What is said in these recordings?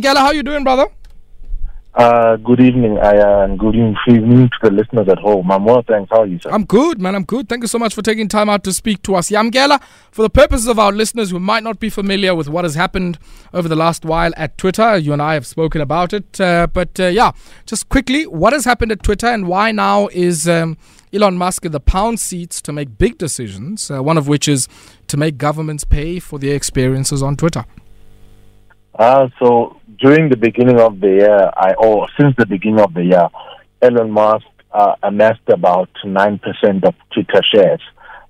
Mkela, how you doing, brother? Uh, good evening, Aya, and good evening to the listeners at home. I'm well, thanks. How are you, sir? I'm good, man. I'm good. Thank you so much for taking time out to speak to us. Yamkela, for the purposes of our listeners who might not be familiar with what has happened over the last while at Twitter, you and I have spoken about it. Uh, but uh, yeah, just quickly, what has happened at Twitter and why now is um, Elon Musk in the pound seats to make big decisions, uh, one of which is to make governments pay for their experiences on Twitter? Uh, so during the beginning of the year, I or since the beginning of the year, Elon Musk uh, amassed about nine percent of Twitter shares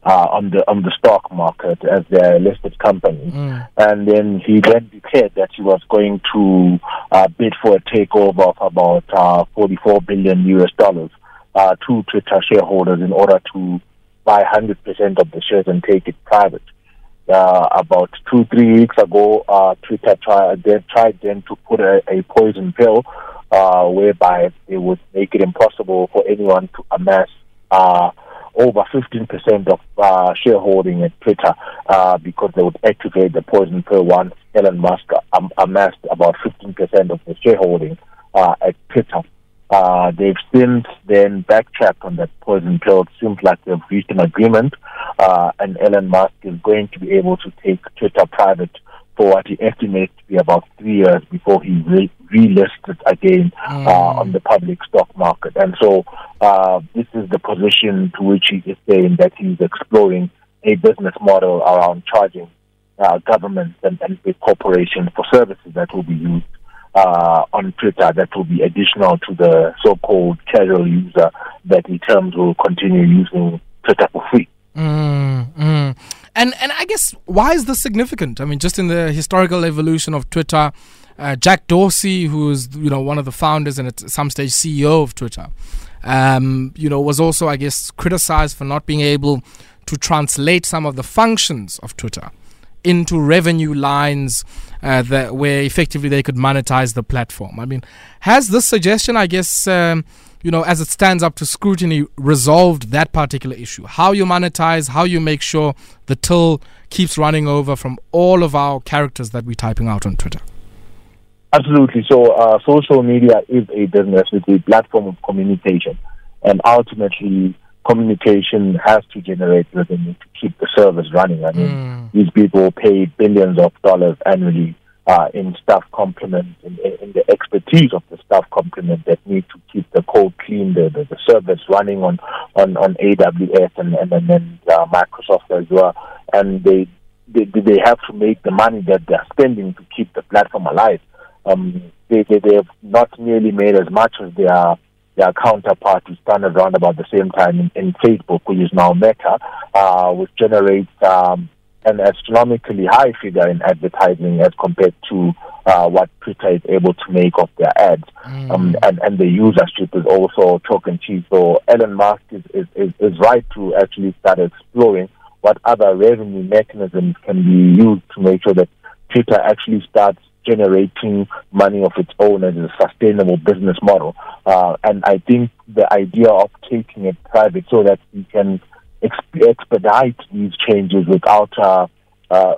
uh, on the on the stock market as their listed company, mm. and then he then declared that he was going to uh, bid for a takeover of about uh, 44 billion US dollars uh, to Twitter shareholders in order to buy 100% of the shares and take it private uh, about two, three weeks ago, uh, Twitter tried, they tried then to put a, a poison pill uh, whereby it would make it impossible for anyone to amass uh, over 15% of uh, shareholding at Twitter uh, because they would activate the poison pill once Elon Musk um, amassed about 15% of the shareholding uh, at Twitter. Uh, they've since then backtracked on that poison pill. It seems like they've reached an agreement, uh, and Elon Musk is going to be able to take Twitter private for what he estimates to be about three years before he re- relists it again mm. uh, on the public stock market. And so uh, this is the position to which he is saying that he's exploring a business model around charging uh, governments and, and big corporations for services that will be used uh, on Twitter that will be additional to the so-called casual user that in terms will continue using Twitter for free. Mm, mm. And and I guess why is this significant? I mean, just in the historical evolution of Twitter, uh, Jack Dorsey, who is you know one of the founders and at some stage CEO of Twitter, um, you know, was also I guess criticized for not being able to translate some of the functions of Twitter into revenue lines uh, that where effectively they could monetize the platform. I mean, has this suggestion, I guess, um, you know, as it stands up to scrutiny, resolved that particular issue? How you monetize, how you make sure the till keeps running over from all of our characters that we're typing out on Twitter? Absolutely. So, uh, social media is a business, it's a platform of communication, and ultimately communication has to generate revenue to keep the service running. I mean, mm. these people pay billions of dollars annually uh, in staff complement, in, in, the expertise of the staff complement that need to keep the code clean, the, the, the service running on, on, on AWS and, and, and then uh, Microsoft as well. And they, they, they have to make the money that they're spending to keep the platform alive. Um, they, they, they have not nearly made as much as they are their counterpart who started around about the same time in, in Facebook, which is now Meta, uh, which generates um, an astronomically high figure in advertising as compared to uh, what Twitter is able to make of their ads. Mm. Um, and, and the usership is also chalk and cheese. So Elon Musk is, is, is, is right to actually start exploring what other revenue mechanisms can be used to make sure that Twitter actually starts generating money of its own as a sustainable business model. Uh, and I think the idea of taking it private so that we can exp- expedite these changes without uh, uh,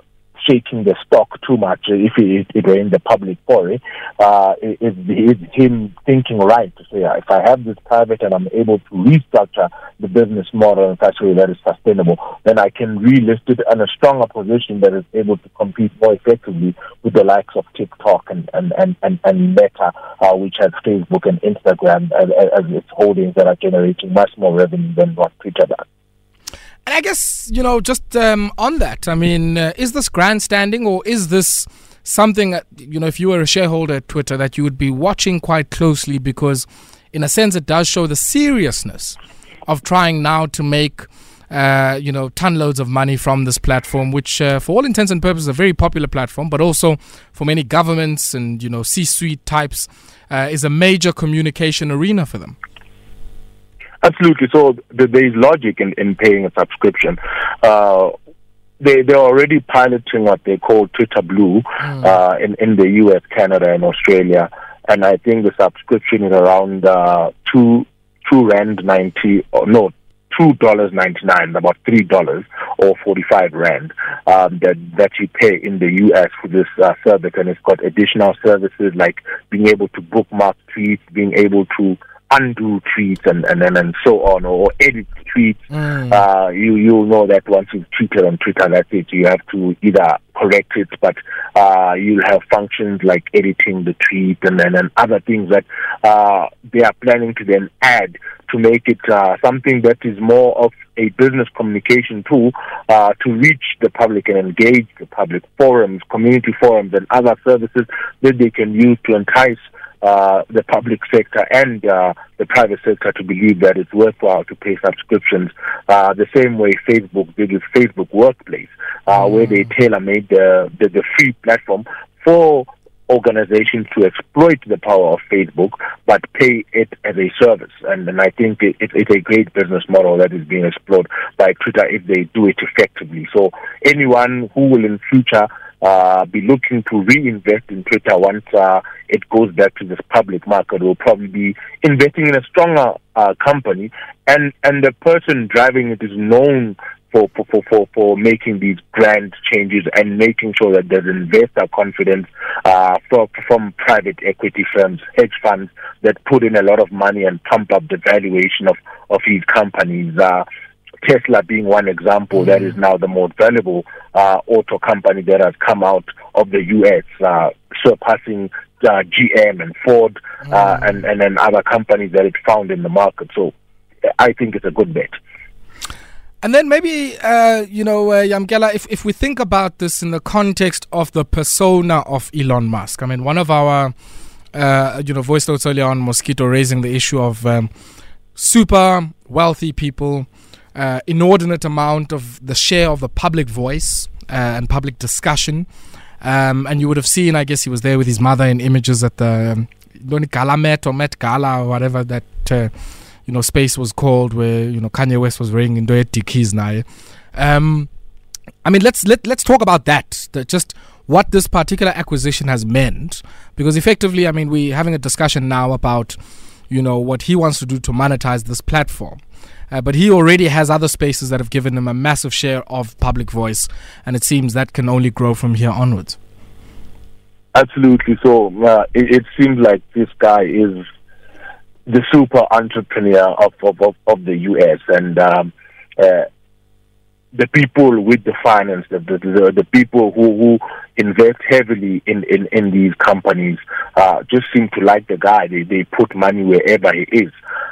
shaking the stock too much if it, it were in the public forum. Uh, is, is him thinking right to say, if I have this private and I'm able to restructure the business model in such a way that is sustainable, then I can relist it in a stronger position that is able to compete more effectively with the likes of TikTok and, and, and, and, and Meta, uh, which has Facebook and Instagram as, as its holdings that are generating much more revenue than what Twitter does. And I guess, you know, just um, on that, I mean, uh, is this grandstanding or is this something, that, you know, if you were a shareholder at Twitter, that you would be watching quite closely because, in a sense, it does show the seriousness of trying now to make. Uh, you know, ton loads of money from this platform, which, uh, for all intents and purposes, is a very popular platform, but also for many governments and you know C-suite types, uh, is a major communication arena for them. Absolutely. So there is logic in, in paying a subscription. Uh, they they're already piloting what they call Twitter Blue mm. uh, in in the U.S., Canada, and Australia, and I think the subscription is around uh, two two rand ninety or no two dollars ninety nine, about three dollars or forty five rand um, that that you pay in the U.S. for this uh, service, and it's got additional services like being able to bookmark tweets, being able to undo tweets and, and, and, and so on or edit tweets. Mm. Uh, you, you'll know that once you've tweeted on Twitter, that's it. You have to either correct it, but uh, you'll have functions like editing the tweet and, and, and other things that uh, they are planning to then add to make it uh, something that is more of a business communication tool uh, to reach the public and engage the public forums, community forums, and other services that they can use to entice uh, the public sector and uh, the private sector to believe that it's worthwhile to pay subscriptions uh, the same way Facebook did with Facebook Workplace, uh, mm. where they tailor made the, the, the free platform for organizations to exploit the power of Facebook, but pay it as a service. And, and I think it, it, it's a great business model that is being explored by Twitter if they do it effectively. So anyone who will in future uh, be looking to reinvest in Twitter once uh, it goes back to this public market We'll probably be investing in a stronger uh, company and and the person driving it is known for, for, for, for, making these grand changes and making sure that there's investor confidence uh, from, from private equity firms, hedge funds that put in a lot of money and pump up the valuation of, of these companies. Uh, Tesla being one example, mm-hmm. that is now the most valuable uh, auto company that has come out of the U.S., uh, surpassing uh, GM and Ford mm-hmm. and, and, and other companies that it found in the market. So I think it's a good bet. And then maybe, uh, you know, uh, Yamkela, if, if we think about this in the context of the persona of Elon Musk, I mean, one of our, uh, you know, voice notes earlier on, Mosquito, raising the issue of um, super wealthy people, uh, inordinate amount of the share of the public voice uh, and public discussion. Um, and you would have seen, I guess he was there with his mother in images at the um, Gala Met or Met Gala or whatever that uh, you know space was called where you know Kanye West was wearing into keys now. Um, I mean, let's let let's talk about that. that. Just what this particular acquisition has meant, because effectively, I mean, we're having a discussion now about you know what he wants to do to monetize this platform. Uh, but he already has other spaces that have given him a massive share of public voice, and it seems that can only grow from here onwards. Absolutely. So uh, it, it seems like this guy is the super entrepreneur of, of, of, of the U.S. and um, uh, the people with the finance, the, the, the, the people who, who invest heavily in, in, in these companies uh, just seem to like the guy. They, they put money wherever he is.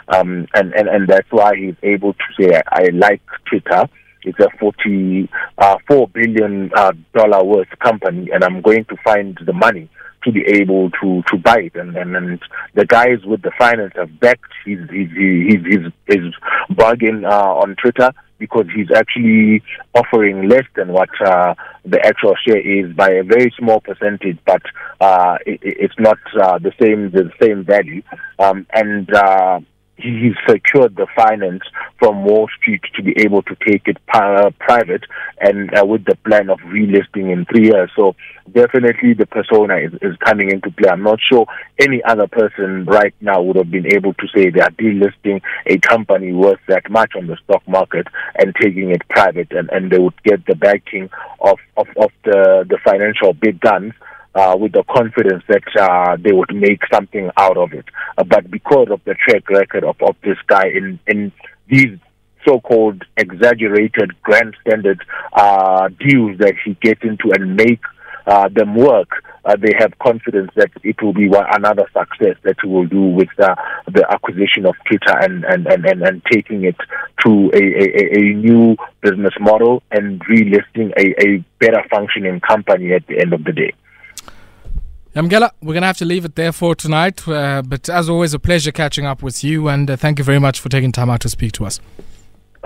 Um, and, and, and that's why he's able to say, I, like Twitter. It's a forty uh, four billion uh, dollar worth company, and I'm going to find the money to be able to to buy it. And and, and the guys with the finance have backed his his his his, his bargain uh, on Twitter because he's actually offering less than what uh, the actual share is by a very small percentage, but uh, it, it's not uh, the same the same value. Um, and he's secured the finance from Wall Street to be able to take it uh, private and uh, with the plan of relisting in three years. So definitely the persona is, is coming into play. I'm not sure any other person right now would have been able to say they are delisting a company worth that much on the stock market and taking it private and, and they would get the backing of, of, of the, the financial big guns uh, with the confidence that uh, they would make something out of it. Uh, but because of the track record of, of this guy in, in these so-called exaggerated grand standard uh, deals that he gets into and make uh, them work, uh, they have confidence that it will be one, another success that he will do with uh, the acquisition of Twitter and, and, and, and, and taking it to a, a, a new business model and relisting a, a better functioning company at the end of the day. Yamkela, we're going to have to leave it there for tonight. Uh, but as always, a pleasure catching up with you. And uh, thank you very much for taking time out to speak to us.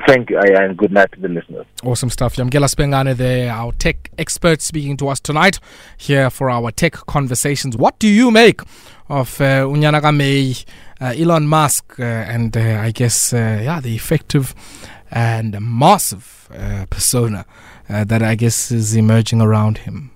Thank you, and good night to the listeners. Awesome stuff. Yamkela Spengane there, our tech expert, speaking to us tonight here for our tech conversations. What do you make of uh, Unyanaga May, uh, Elon Musk, uh, and uh, I guess, uh, yeah, the effective and massive uh, persona that I guess is emerging around him?